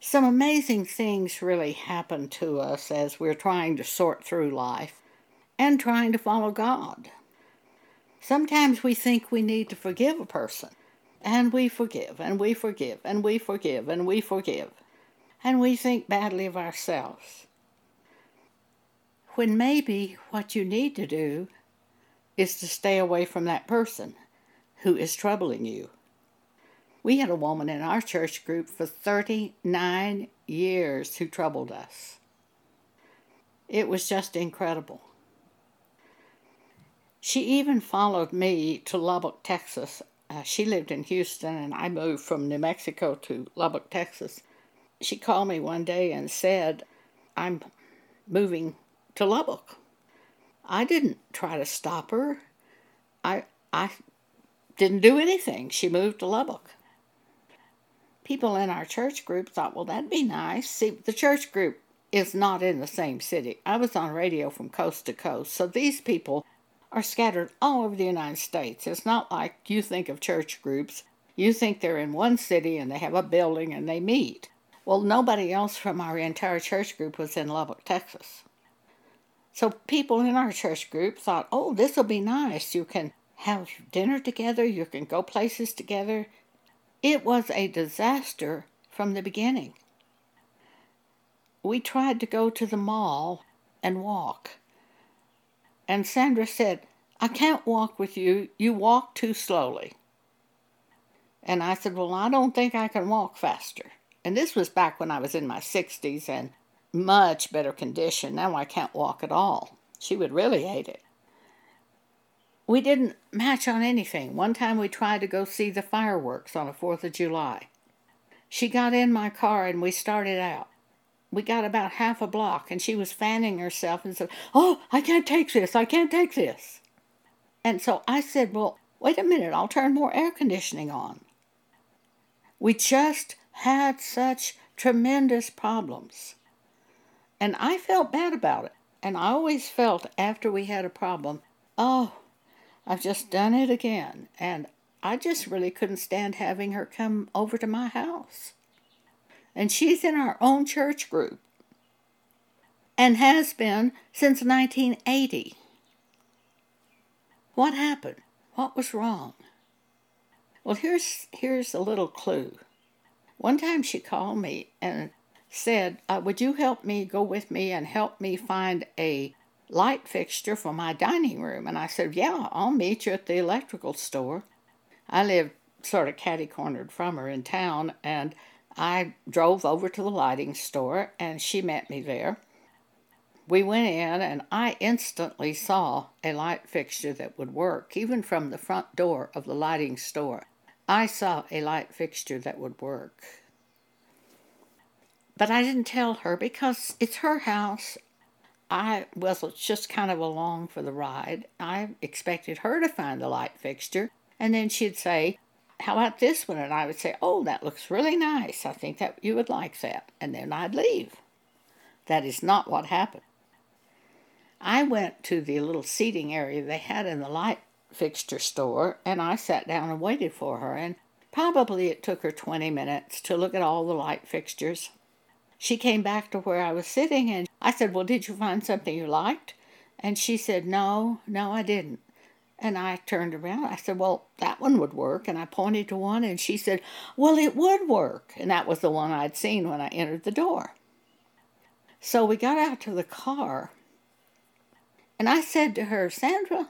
some amazing things really happen to us as we're trying to sort through life and trying to follow God. Sometimes we think we need to forgive a person, and we forgive, and we forgive, and we forgive, and we forgive, and we think badly of ourselves. When maybe what you need to do is to stay away from that person who is troubling you. We had a woman in our church group for 39 years who troubled us. It was just incredible. She even followed me to Lubbock, Texas. Uh, she lived in Houston, and I moved from New Mexico to Lubbock, Texas. She called me one day and said, I'm moving to Lubbock. I didn't try to stop her. I, I didn't do anything. She moved to Lubbock people in our church group thought, well, that'd be nice. See, the church group is not in the same city. I was on radio from coast to coast, so these people are scattered all over the United States. It's not like you think of church groups. You think they're in one city and they have a building and they meet. Well, nobody else from our entire church group was in Lubbock, Texas. So people in our church group thought, oh, this will be nice. You can have dinner together, you can go places together, it was a disaster from the beginning. We tried to go to the mall and walk. And Sandra said, I can't walk with you. You walk too slowly. And I said, Well, I don't think I can walk faster. And this was back when I was in my 60s and much better condition. Now I can't walk at all. She would really hate it we didn't match on anything. One time we tried to go see the fireworks on the 4th of July. She got in my car and we started out. We got about half a block and she was fanning herself and said, Oh, I can't take this. I can't take this. And so I said, Well, wait a minute. I'll turn more air conditioning on. We just had such tremendous problems. And I felt bad about it. And I always felt after we had a problem, oh, I've just done it again. And I just really couldn't stand having her come over to my house. And she's in our own church group and has been since 1980. What happened? What was wrong? Well, here's, here's a little clue. One time she called me and said, uh, Would you help me go with me and help me find a light fixture for my dining room. And I said, Yeah, I'll meet you at the electrical store. I lived sort of catty cornered from her in town, and I drove over to the lighting store, and she met me there. We went in, and I instantly saw a light fixture that would work, even from the front door of the lighting store. I saw a light fixture that would work. But I didn't tell her because it's her house I was just kind of along for the ride. I expected her to find the light fixture, and then she'd say, How about this one? And I would say, Oh, that looks really nice. I think that you would like that. And then I'd leave. That is not what happened. I went to the little seating area they had in the light fixture store, and I sat down and waited for her. And probably it took her 20 minutes to look at all the light fixtures she came back to where I was sitting and I said, Well, did you find something you liked? And she said, No, no, I didn't. And I turned around. I said, Well, that one would work. And I pointed to one and she said, Well, it would work. And that was the one I'd seen when I entered the door. So we got out to the car and I said to her, Sandra,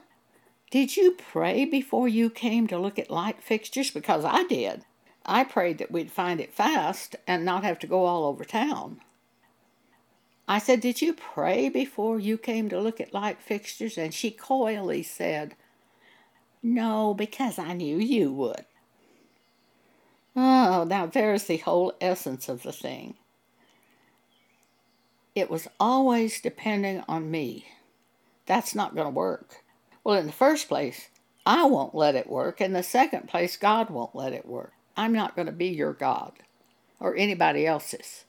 did you pray before you came to look at light fixtures? Because I did. I prayed that we'd find it fast and not have to go all over town. I said, Did you pray before you came to look at light fixtures? And she coyly said, No, because I knew you would. Oh, now there's the whole essence of the thing. It was always depending on me. That's not going to work. Well, in the first place, I won't let it work. In the second place, God won't let it work. I'm not going to be your God or anybody else's.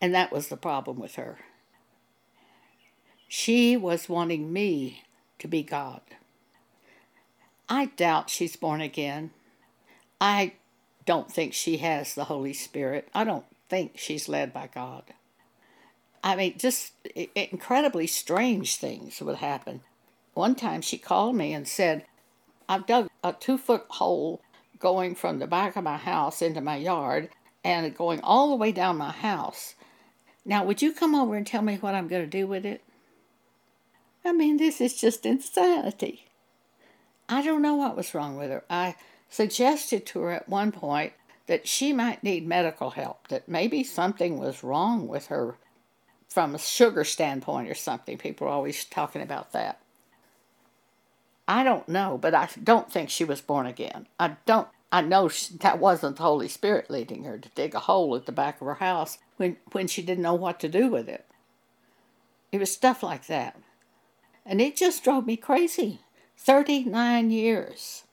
And that was the problem with her. She was wanting me to be God. I doubt she's born again. I don't think she has the Holy Spirit. I don't think she's led by God. I mean, just incredibly strange things would happen. One time she called me and said, I've dug a two foot hole going from the back of my house into my yard and going all the way down my house. Now, would you come over and tell me what I'm going to do with it? I mean, this is just insanity. I don't know what was wrong with her. I suggested to her at one point that she might need medical help, that maybe something was wrong with her from a sugar standpoint or something. People are always talking about that. I don't know, but I don't think she was born again. I don't. I know she, that wasn't the Holy Spirit leading her to dig a hole at the back of her house when, when she didn't know what to do with it. It was stuff like that. And it just drove me crazy. 39 years.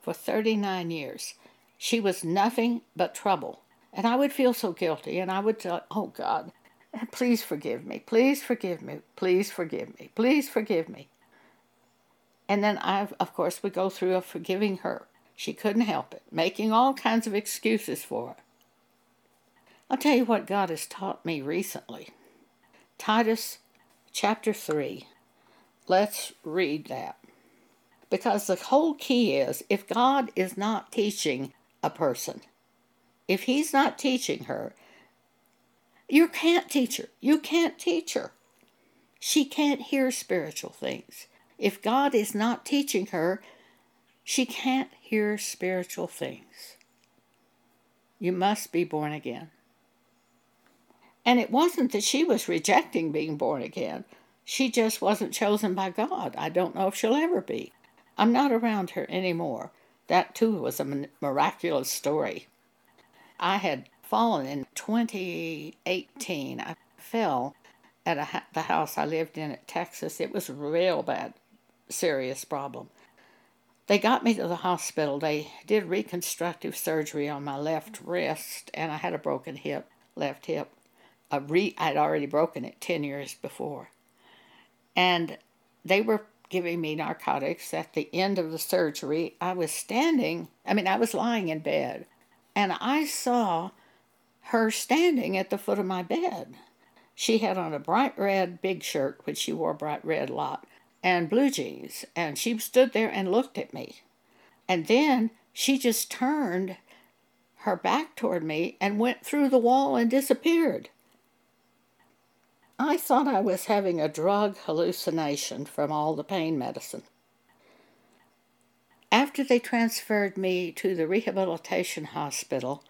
For 39 years. She was nothing but trouble. And I would feel so guilty, and I would tell, oh God, please forgive me, please forgive me, please forgive me, please forgive me. And then I, of course, would go through of forgiving her. She couldn't help it, making all kinds of excuses for her. I'll tell you what God has taught me recently. Titus chapter 3. Let's read that. Because the whole key is if God is not teaching a person, if He's not teaching her, you can't teach her. You can't teach her. She can't hear spiritual things. If God is not teaching her, she can't hear spiritual things. You must be born again. And it wasn't that she was rejecting being born again. She just wasn't chosen by God. I don't know if she'll ever be. I'm not around her anymore. That too was a miraculous story. I had fallen in 2018. I fell at a, the house I lived in at Texas. It was a real bad, serious problem. They got me to the hospital. They did reconstructive surgery on my left wrist, and I had a broken hip, left hip a re I'd already broken it 10 years before. And they were giving me narcotics at the end of the surgery. I was standing, I mean, I was lying in bed, and I saw her standing at the foot of my bed. She had on a bright red big shirt, which she wore bright red a lot, and blue jeans, and she stood there and looked at me. And then she just turned her back toward me and went through the wall and disappeared. I thought I was having a drug hallucination from all the pain medicine. After they transferred me to the rehabilitation hospital,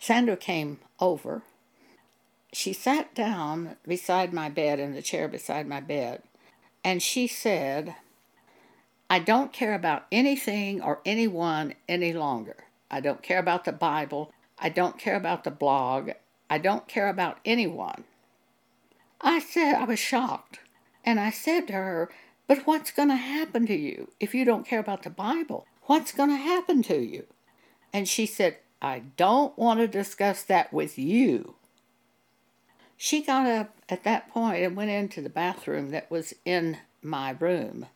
Sandra came over. She sat down beside my bed in the chair beside my bed, and she said, I don't care about anything or anyone any longer. I don't care about the Bible. I don't care about the blog. I don't care about anyone. I said I was shocked. And I said to her, But what's going to happen to you if you don't care about the Bible? What's going to happen to you? And she said, I don't want to discuss that with you. She got up at that point and went into the bathroom that was in my room.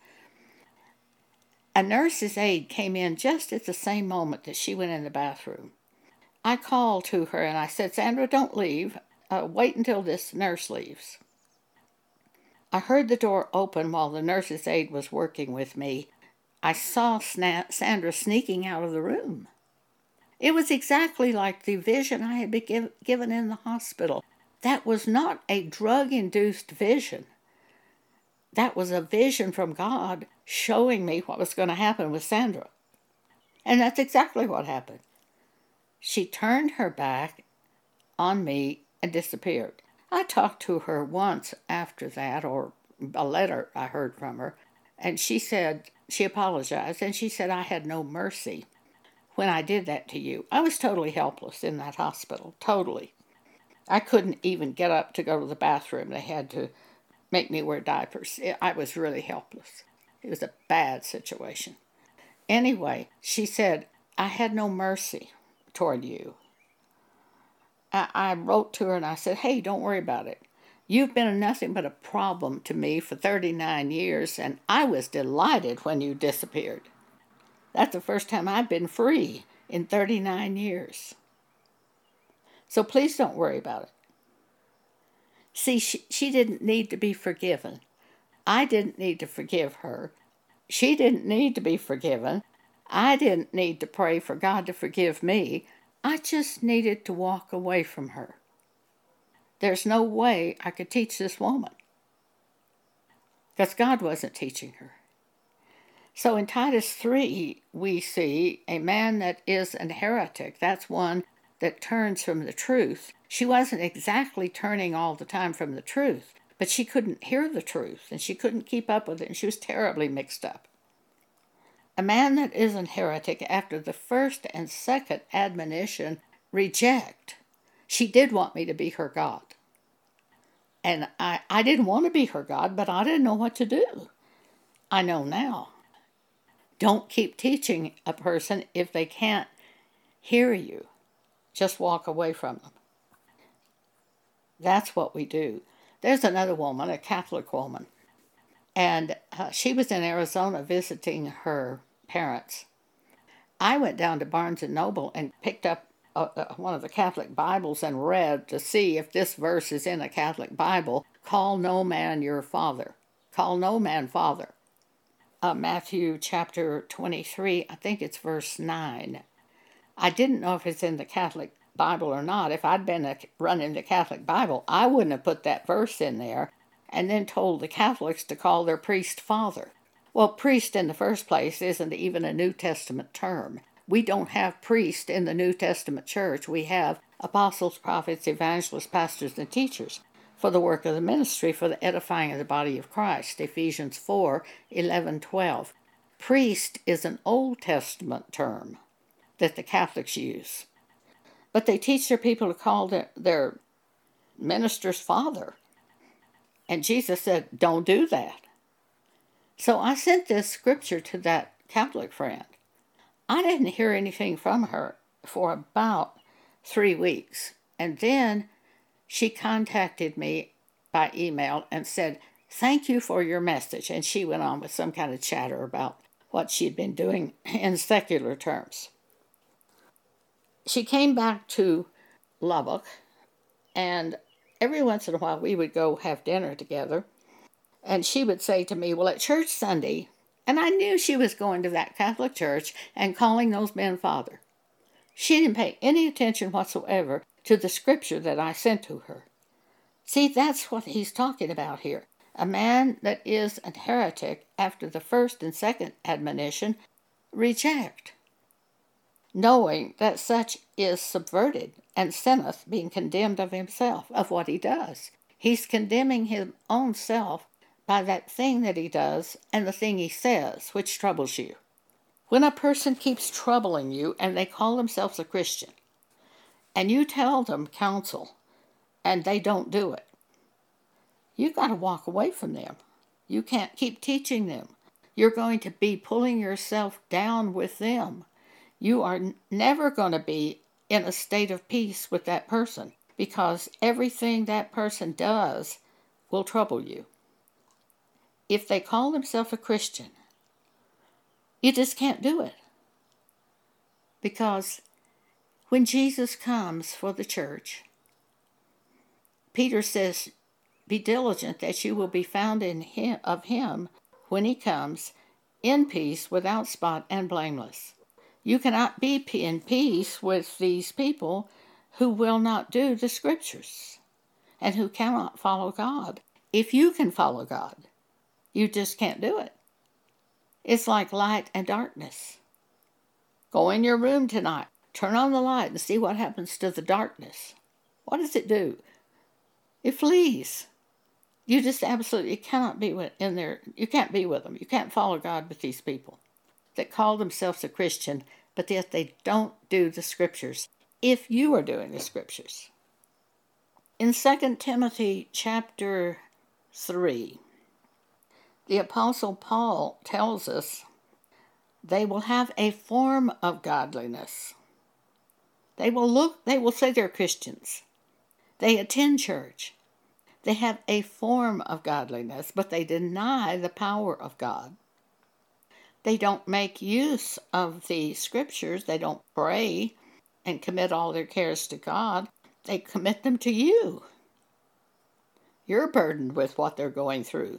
A nurse's aide came in just at the same moment that she went in the bathroom. I called to her and I said, Sandra, don't leave uh, wait until this nurse leaves. I heard the door open while the nurse's aide was working with me. I saw Sandra sneaking out of the room. It was exactly like the vision I had been give- given in the hospital. That was not a drug induced vision. That was a vision from God showing me what was going to happen with Sandra. And that's exactly what happened. She turned her back on me and disappeared. I talked to her once after that, or a letter I heard from her, and she said, she apologized, and she said, I had no mercy when I did that to you. I was totally helpless in that hospital, totally. I couldn't even get up to go to the bathroom. They had to make me wear diapers. I was really helpless. It was a bad situation. Anyway, she said, I had no mercy toward you. I, wrote to her and I said, Hey, don't worry about it. You've been nothing but a problem to me for 39 years, and I was delighted when you disappeared. That's the first time I've been free in 39 years. So please don't worry about it. See, she, she didn't need to be forgiven. I didn't need to forgive her. She didn't need to be forgiven. I didn't need to pray for God to forgive me. I just needed to walk away from her. There's no way I could teach this woman because God wasn't teaching her. So in Titus 3, we see a man that is an heretic. That's one that turns from the truth. She wasn't exactly turning all the time from the truth, but she couldn't hear the truth and she couldn't keep up with it, and she was terribly mixed up. A man that is an heretic after the first and second admonition reject. She did want me to be her God. And I, I didn't want to be her God, but I didn't know what to do. I know now. Don't keep teaching a person if they can't hear you. Just walk away from them. That's what we do. There's another woman, a Catholic woman, and uh, she was in Arizona visiting her parents. I went down to Barnes and Noble and picked up uh, uh, one of the Catholic Bibles and read to see if this verse is in a Catholic Bible. Call no man your father. Call no man father. Uh, Matthew chapter 23, I think it's verse 9. I didn't know if it's in the Catholic Bible or not. If I'd been a, running the Catholic Bible, I wouldn't have put that verse in there and then told the Catholics to call their priest father. Well, priest in the first place isn't even a New Testament term. We don't have priests in the New Testament church. We have apostles, prophets, evangelists, pastors, and teachers for the work of the ministry for the edifying of the body of Christ. Ephesians 4 11 12. Priest is an Old Testament term that the Catholics use. But they teach their people to call their, their ministers father. And Jesus said, Don't do that. So I sent this scripture to that Catholic friend. I didn't hear anything from her for about three weeks. And then she contacted me by email and said, Thank you for your message. And she went on with some kind of chatter about what she'd been doing in secular terms. She came back to Lubbock, and every once in a while we would go have dinner together. And she would say to me, Well, at church Sunday, and I knew she was going to that Catholic church and calling those men father. She didn't pay any attention whatsoever to the scripture that I sent to her. See, that's what he's talking about here. A man that is a heretic after the first and second admonition reject, knowing that such is subverted and sinneth, being condemned of himself, of what he does. He's condemning his own self by that thing that he does and the thing he says, which troubles you. When a person keeps troubling you and they call themselves a Christian, and you tell them counsel, and they don't do it, you got to walk away from them. You can't keep teaching them. You're going to be pulling yourself down with them. You are never going to be in a state of peace with that person because everything that person does will trouble you if they call themselves a Christian, you just can't do it. Because when Jesus comes for the church, Peter says, Be diligent that you will be found in him, of him when he comes in peace, without spot, and blameless. You cannot be in peace with these people who will not do the scriptures and who cannot follow God. If you can follow God, you just can't do it. It's like light and darkness. Go in your room tonight, turn on the light, and see what happens to the darkness. What does it do? It flees. You just absolutely cannot be in there. You can't be with them. You can't follow God with these people that call themselves a Christian, but yet they don't do the scriptures. If you are doing the scriptures. In 2 Timothy chapter 3, the Apostle Paul tells us they will have a form of godliness. They will look, they will say they're Christians. They attend church. They have a form of godliness, but they deny the power of God. They don't make use of the scriptures. They don't pray and commit all their cares to God. They commit them to you. You're burdened with what they're going through.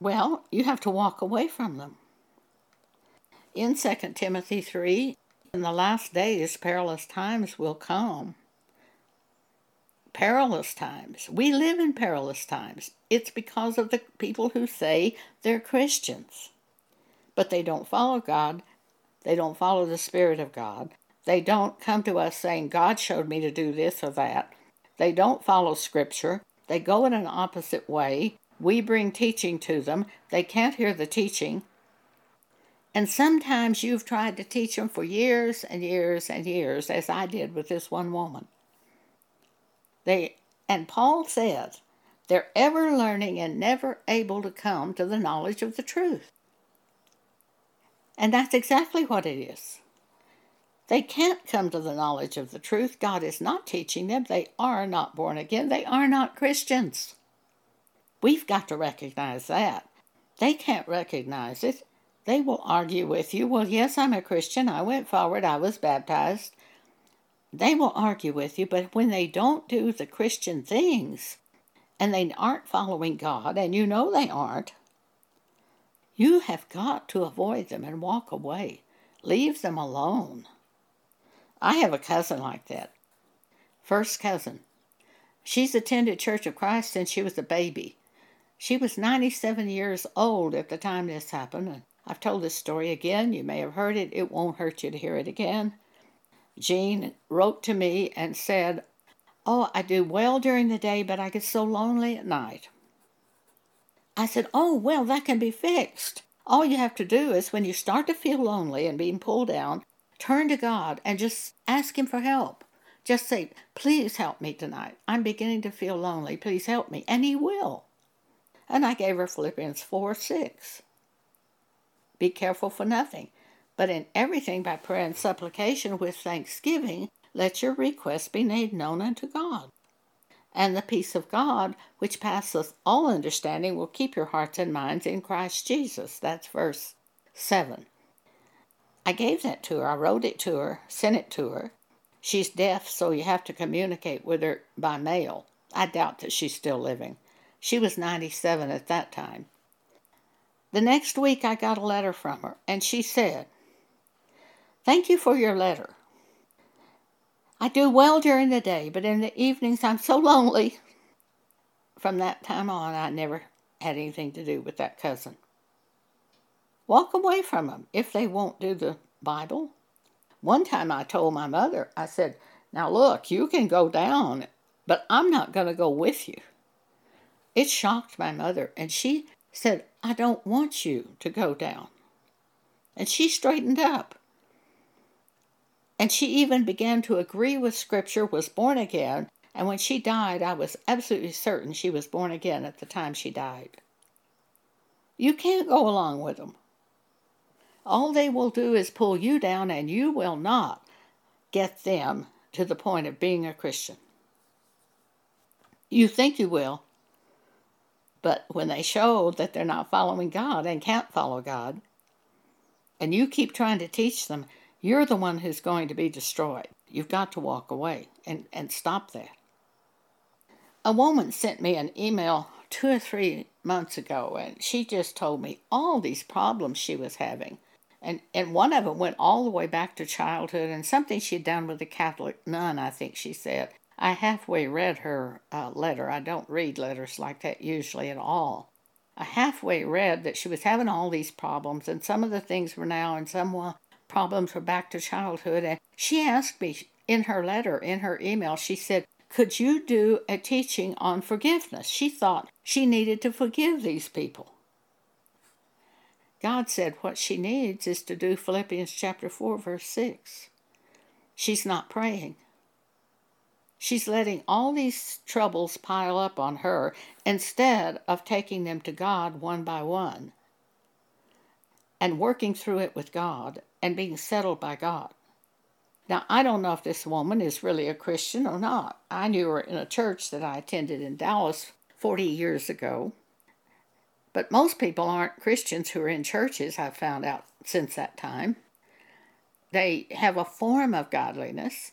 Well, you have to walk away from them. In 2 Timothy 3, in the last days, perilous times will come. Perilous times. We live in perilous times. It's because of the people who say they're Christians, but they don't follow God. They don't follow the Spirit of God. They don't come to us saying, God showed me to do this or that. They don't follow Scripture. They go in an opposite way. We bring teaching to them. They can't hear the teaching. And sometimes you've tried to teach them for years and years and years, as I did with this one woman. They and Paul says they're ever learning and never able to come to the knowledge of the truth. And that's exactly what it is. They can't come to the knowledge of the truth. God is not teaching them. They are not born again. They are not Christians. We've got to recognize that. They can't recognize it. They will argue with you, well, yes, I'm a Christian. I went forward. I was baptized. They will argue with you, but when they don't do the Christian things and they aren't following God, and you know they aren't, you have got to avoid them and walk away. Leave them alone. I have a cousin like that. First cousin. She's attended Church of Christ since she was a baby. She was 97 years old at the time this happened, and I've told this story again. You may have heard it. It won't hurt you to hear it again. Jean wrote to me and said, Oh, I do well during the day, but I get so lonely at night. I said, Oh, well, that can be fixed. All you have to do is when you start to feel lonely and being pulled down, turn to God and just ask Him for help. Just say, Please help me tonight. I'm beginning to feel lonely. Please help me. And He will. And I gave her Philippians 4 6. Be careful for nothing, but in everything by prayer and supplication with thanksgiving, let your requests be made known unto God. And the peace of God, which passeth all understanding, will keep your hearts and minds in Christ Jesus. That's verse 7. I gave that to her. I wrote it to her, sent it to her. She's deaf, so you have to communicate with her by mail. I doubt that she's still living. She was 97 at that time. The next week I got a letter from her, and she said, Thank you for your letter. I do well during the day, but in the evenings I'm so lonely. From that time on, I never had anything to do with that cousin. Walk away from them if they won't do the Bible. One time I told my mother, I said, Now look, you can go down, but I'm not going to go with you. It shocked my mother, and she said, I don't want you to go down. And she straightened up. And she even began to agree with Scripture, was born again, and when she died, I was absolutely certain she was born again at the time she died. You can't go along with them. All they will do is pull you down, and you will not get them to the point of being a Christian. You think you will, but when they show that they're not following God and can't follow God, and you keep trying to teach them, you're the one who's going to be destroyed. You've got to walk away and, and stop that. A woman sent me an email two or three months ago, and she just told me all these problems she was having. And, and one of them went all the way back to childhood and something she'd done with a Catholic nun, I think she said. I halfway read her uh, letter. I don't read letters like that usually at all. I halfway read that she was having all these problems, and some of the things were now, and some problems were back to childhood. And she asked me in her letter, in her email, she said, Could you do a teaching on forgiveness? She thought she needed to forgive these people. God said what she needs is to do Philippians chapter 4, verse 6. She's not praying. She's letting all these troubles pile up on her instead of taking them to God one by one and working through it with God and being settled by God. Now, I don't know if this woman is really a Christian or not. I knew her in a church that I attended in Dallas 40 years ago. But most people aren't Christians who are in churches, I've found out since that time. They have a form of godliness,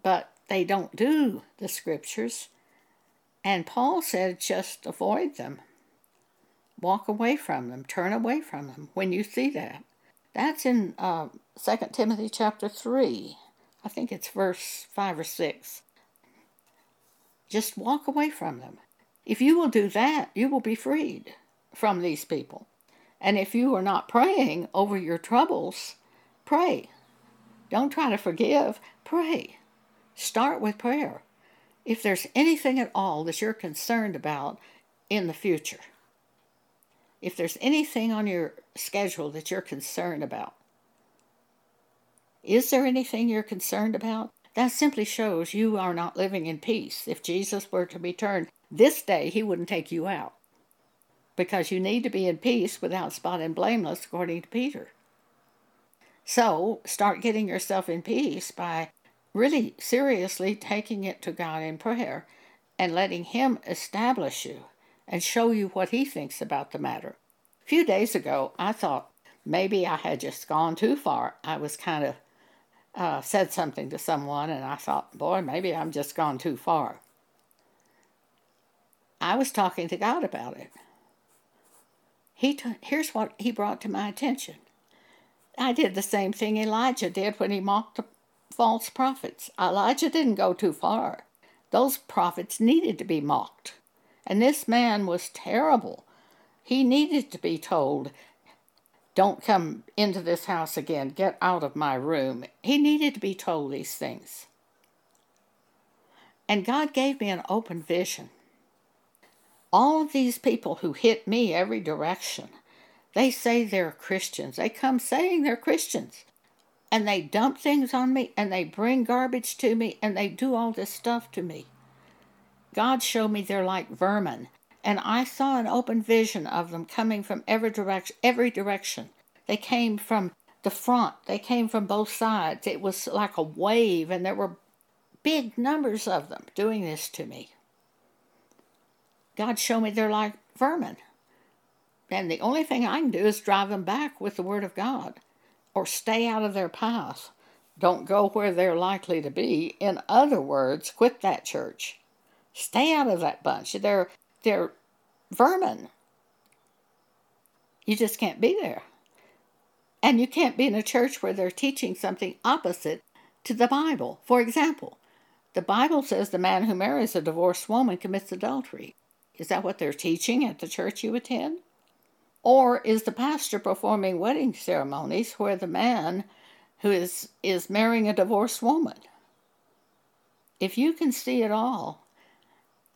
but they don't do the scriptures. And Paul said just avoid them. Walk away from them, turn away from them when you see that. That's in uh, 2 Timothy chapter 3. I think it's verse 5 or 6. Just walk away from them. If you will do that, you will be freed from these people. And if you are not praying over your troubles, pray. Don't try to forgive, pray. Start with prayer. If there's anything at all that you're concerned about in the future, if there's anything on your schedule that you're concerned about, is there anything you're concerned about? That simply shows you are not living in peace. If Jesus were to return this day, he wouldn't take you out because you need to be in peace without spot and blameless, according to Peter. So start getting yourself in peace by really seriously taking it to God in prayer and letting Him establish you and show you what He thinks about the matter. A few days ago, I thought maybe I had just gone too far. I was kind of uh, said something to someone, and I thought, boy, maybe I'm just gone too far. I was talking to God about it. He t- here's what he brought to my attention. I did the same thing Elijah did when he mocked the false prophets. Elijah didn't go too far. Those prophets needed to be mocked. And this man was terrible. He needed to be told, Don't come into this house again. Get out of my room. He needed to be told these things. And God gave me an open vision. All of these people who hit me every direction, they say they're Christians. They come saying they're Christians and they dump things on me and they bring garbage to me and they do all this stuff to me. God showed me they're like vermin, and I saw an open vision of them coming from every direction. Every direction. They came from the front. They came from both sides. It was like a wave, and there were big numbers of them doing this to me. God showed me they're like vermin. And the only thing I can do is drive them back with the Word of God or stay out of their path. Don't go where they're likely to be. In other words, quit that church. Stay out of that bunch. They're they're vermin. You just can't be there. And you can't be in a church where they're teaching something opposite to the Bible. For example, the Bible says the man who marries a divorced woman commits adultery. Is that what they're teaching at the church you attend? Or is the pastor performing wedding ceremonies where the man who is, is marrying a divorced woman? If you can see it all,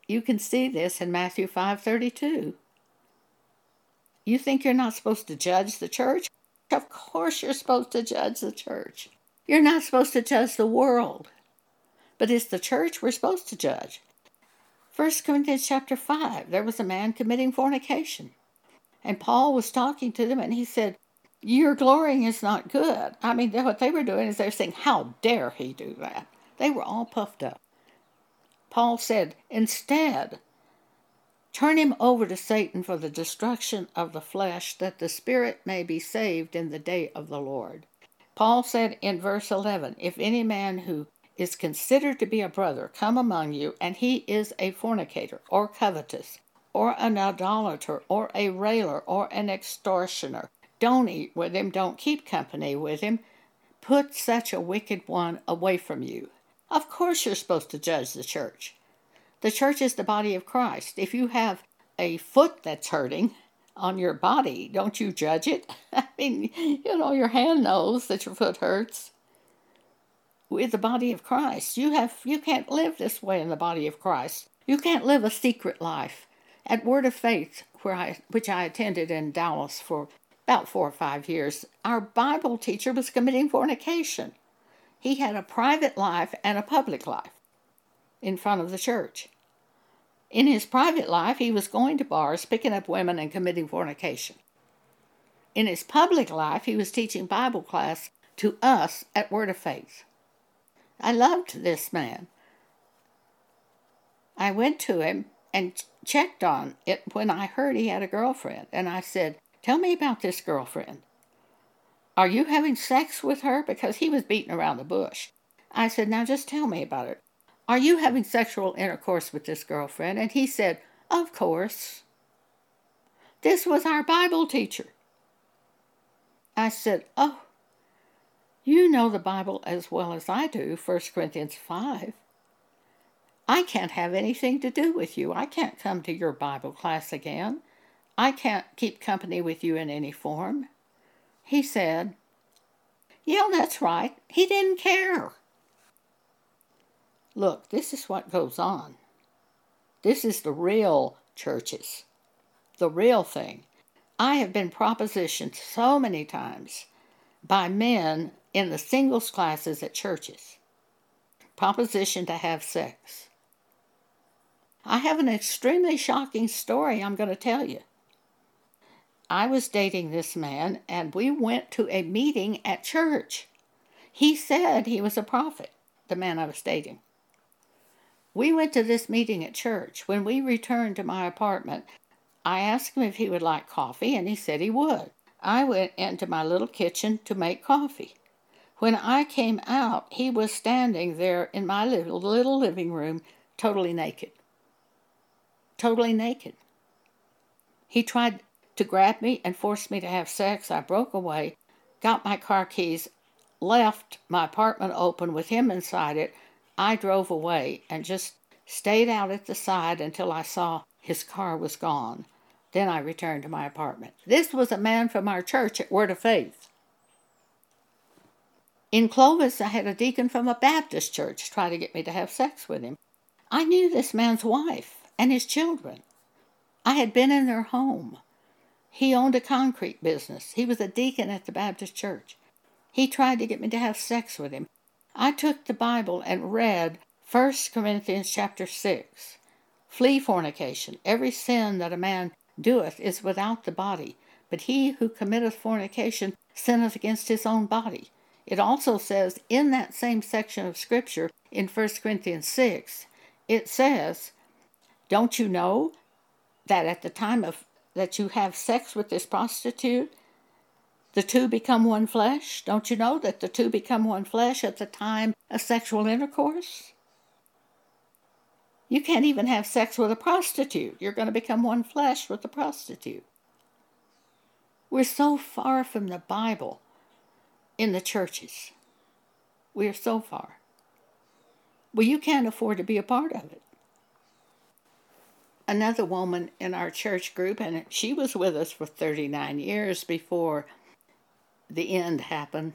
you can see this in Matthew 5:32. You think you're not supposed to judge the church? Of course you're supposed to judge the church. You're not supposed to judge the world. But it's the church we're supposed to judge. 1 Corinthians chapter 5, there was a man committing fornication. And Paul was talking to them and he said, Your glorying is not good. I mean, what they were doing is they're saying, How dare he do that? They were all puffed up. Paul said, Instead, turn him over to Satan for the destruction of the flesh, that the spirit may be saved in the day of the Lord. Paul said in verse 11, If any man who is considered to be a brother come among you, and he is a fornicator, or covetous, or an idolater, or a railer, or an extortioner. Don't eat with him, don't keep company with him. Put such a wicked one away from you. Of course, you're supposed to judge the church. The church is the body of Christ. If you have a foot that's hurting on your body, don't you judge it? I mean, you know, your hand knows that your foot hurts. With the body of Christ, you have you can't live this way in the body of Christ. You can't live a secret life. At Word of Faith, where I, which I attended in Dallas for about four or five years, our Bible teacher was committing fornication. He had a private life and a public life in front of the church. In his private life, he was going to bars, picking up women, and committing fornication. In his public life, he was teaching Bible class to us at Word of Faith. I loved this man. I went to him and checked on it when I heard he had a girlfriend. And I said, Tell me about this girlfriend. Are you having sex with her? Because he was beating around the bush. I said, Now just tell me about it. Are you having sexual intercourse with this girlfriend? And he said, Of course. This was our Bible teacher. I said, Oh, you know the Bible as well as I do, 1 Corinthians 5. I can't have anything to do with you. I can't come to your Bible class again. I can't keep company with you in any form. He said, Yeah, that's right. He didn't care. Look, this is what goes on. This is the real churches, the real thing. I have been propositioned so many times by men in the singles classes at churches, propositioned to have sex. I have an extremely shocking story I'm going to tell you. I was dating this man, and we went to a meeting at church. He said he was a prophet, the man I was dating. We went to this meeting at church. When we returned to my apartment, I asked him if he would like coffee, and he said he would. I went into my little kitchen to make coffee. When I came out, he was standing there in my little, living room, totally naked. Totally naked. He tried to grab me and force me to have sex. I broke away, got my car keys, left my apartment open with him inside it. I drove away and just stayed out at the side until I saw his car was gone. Then I returned to my apartment. This was a man from our church at Word of Faith. In Clovis, I had a deacon from a Baptist church try to get me to have sex with him. I knew this man's wife and his children. I had been in their home. He owned a concrete business. He was a deacon at the Baptist church. He tried to get me to have sex with him. I took the Bible and read 1 Corinthians chapter 6. Flee fornication. Every sin that a man doeth is without the body, but he who committeth fornication sinneth against his own body. It also says in that same section of Scripture in 1 Corinthians 6, it says, Don't you know that at the time of that you have sex with this prostitute, the two become one flesh? Don't you know that the two become one flesh at the time of sexual intercourse? You can't even have sex with a prostitute. You're going to become one flesh with the prostitute. We're so far from the Bible in the churches. We are so far. Well, you can't afford to be a part of it another woman in our church group, and she was with us for 39 years before the end happened.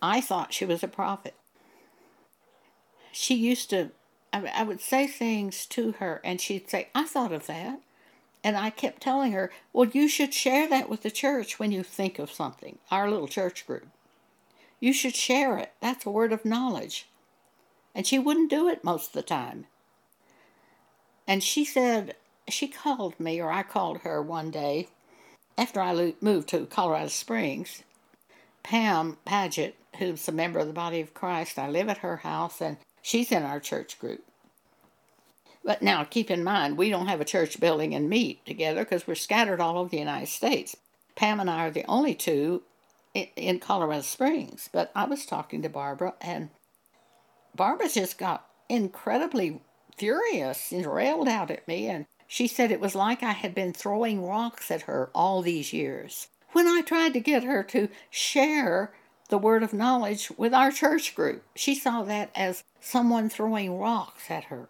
I thought she was a prophet. She used to, I would say things to her, and she'd say, I thought of that. And I kept telling her, Well, you should share that with the church when you think of something, our little church group. You should share it. That's a word of knowledge. And she wouldn't do it most of the time. And she said, she called me, or I called her one day after I moved to Colorado Springs. Pam Paget, who's a member of the Body of Christ, I live at her house, and she's in our church group. But now keep in mind, we don't have a church building and meet together because we're scattered all over the United States. Pam and I are the only two in Colorado Springs. But I was talking to Barbara, and Barbara just got incredibly furious and railed out at me, and she said it was like I had been throwing rocks at her all these years. When I tried to get her to share the word of knowledge with our church group, she saw that as someone throwing rocks at her.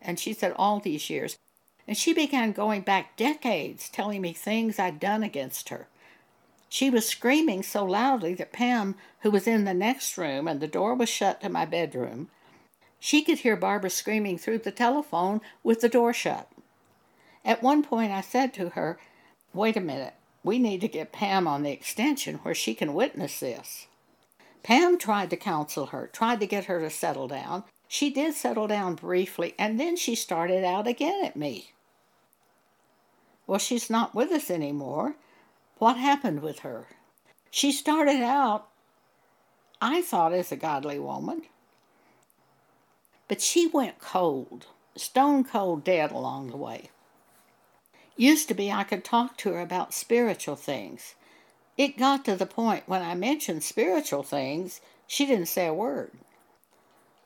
And she said, all these years. And she began going back decades, telling me things I'd done against her. She was screaming so loudly that Pam, who was in the next room and the door was shut to my bedroom, she could hear Barbara screaming through the telephone with the door shut. At one point, I said to her, Wait a minute, we need to get Pam on the extension where she can witness this. Pam tried to counsel her, tried to get her to settle down. She did settle down briefly, and then she started out again at me. Well, she's not with us anymore. What happened with her? She started out, I thought, as a godly woman. But she went cold. stone cold dead along the way. Used to be I could talk to her about spiritual things. It got to the point when I mentioned spiritual things, she didn't say a word.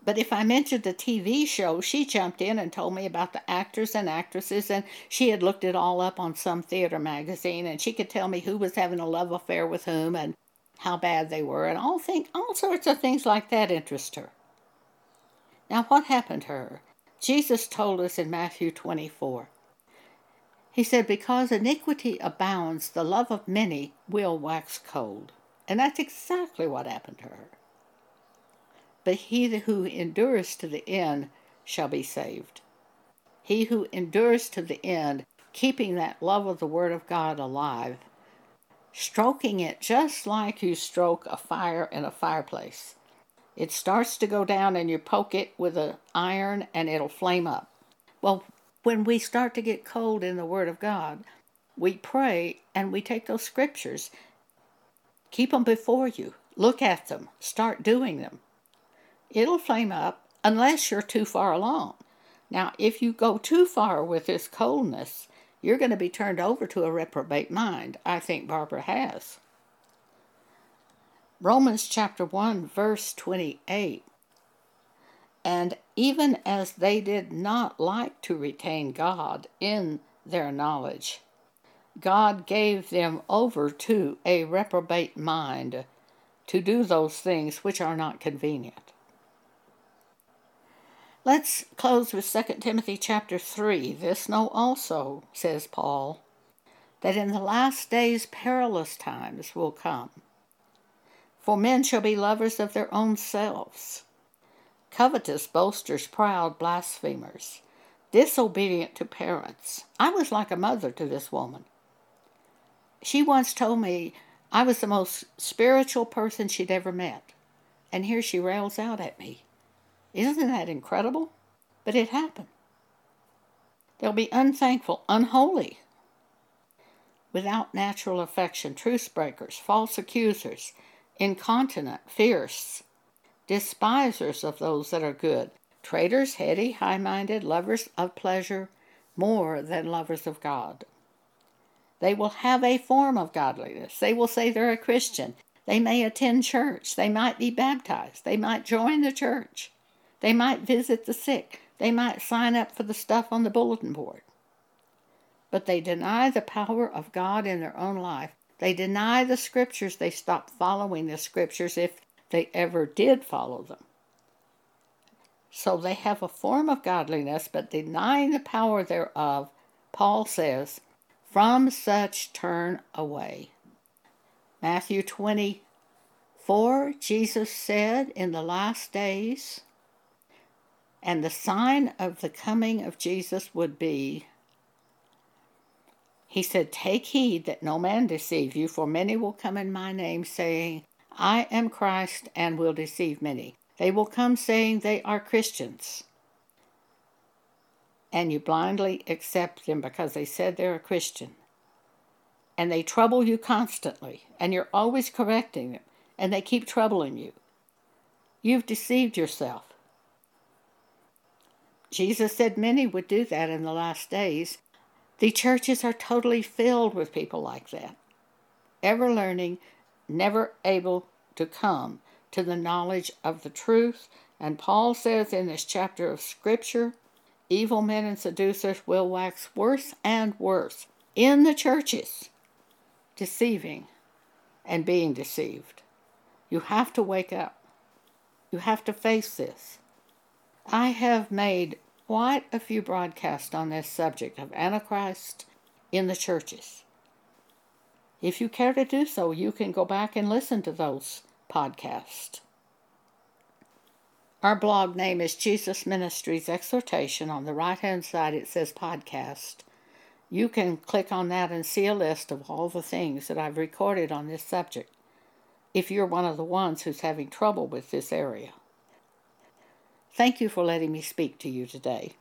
But if I mentioned the TV show, she jumped in and told me about the actors and actresses, and she had looked it all up on some theater magazine, and she could tell me who was having a love affair with whom and how bad they were, and all think all sorts of things like that interest her. Now, what happened to her? Jesus told us in Matthew 24. He said, Because iniquity abounds, the love of many will wax cold. And that's exactly what happened to her but he who endures to the end shall be saved. He who endures to the end, keeping that love of the Word of God alive, stroking it just like you stroke a fire in a fireplace. It starts to go down and you poke it with an iron and it'll flame up. Well, when we start to get cold in the Word of God, we pray and we take those scriptures, keep them before you, look at them, start doing them it'll flame up unless you're too far along. Now, if you go too far with this coldness, you're going to be turned over to a reprobate mind. I think Barbara has. Romans chapter 1, verse 28. And even as they did not like to retain God in their knowledge, God gave them over to a reprobate mind to do those things which are not convenient. Let's close with 2 Timothy chapter 3. This know also, says Paul, that in the last days perilous times will come. For men shall be lovers of their own selves, covetous, boasters, proud, blasphemers, disobedient to parents. I was like a mother to this woman. She once told me I was the most spiritual person she'd ever met, and here she rails out at me. Isn't that incredible? But it happened. They'll be unthankful, unholy, without natural affection, truce breakers, false accusers, incontinent, fierce, despisers of those that are good, traitors, heady, high minded, lovers of pleasure more than lovers of God. They will have a form of godliness. They will say they're a Christian. They may attend church. They might be baptized. They might join the church. They might visit the sick. They might sign up for the stuff on the bulletin board. But they deny the power of God in their own life. They deny the scriptures. They stop following the scriptures if they ever did follow them. So they have a form of godliness, but denying the power thereof, Paul says, from such turn away. Matthew 24, Jesus said, In the last days, and the sign of the coming of Jesus would be He said, Take heed that no man deceive you, for many will come in my name, saying, I am Christ, and will deceive many. They will come saying they are Christians. And you blindly accept them because they said they're a Christian. And they trouble you constantly, and you're always correcting them, and they keep troubling you. You've deceived yourself. Jesus said many would do that in the last days. The churches are totally filled with people like that, ever learning, never able to come to the knowledge of the truth. And Paul says in this chapter of Scripture, evil men and seducers will wax worse and worse in the churches, deceiving and being deceived. You have to wake up. You have to face this. I have made quite a few broadcasts on this subject of Antichrist in the churches. If you care to do so, you can go back and listen to those podcasts. Our blog name is Jesus Ministries Exhortation. On the right hand side, it says podcast. You can click on that and see a list of all the things that I've recorded on this subject if you're one of the ones who's having trouble with this area. Thank you for letting me speak to you today.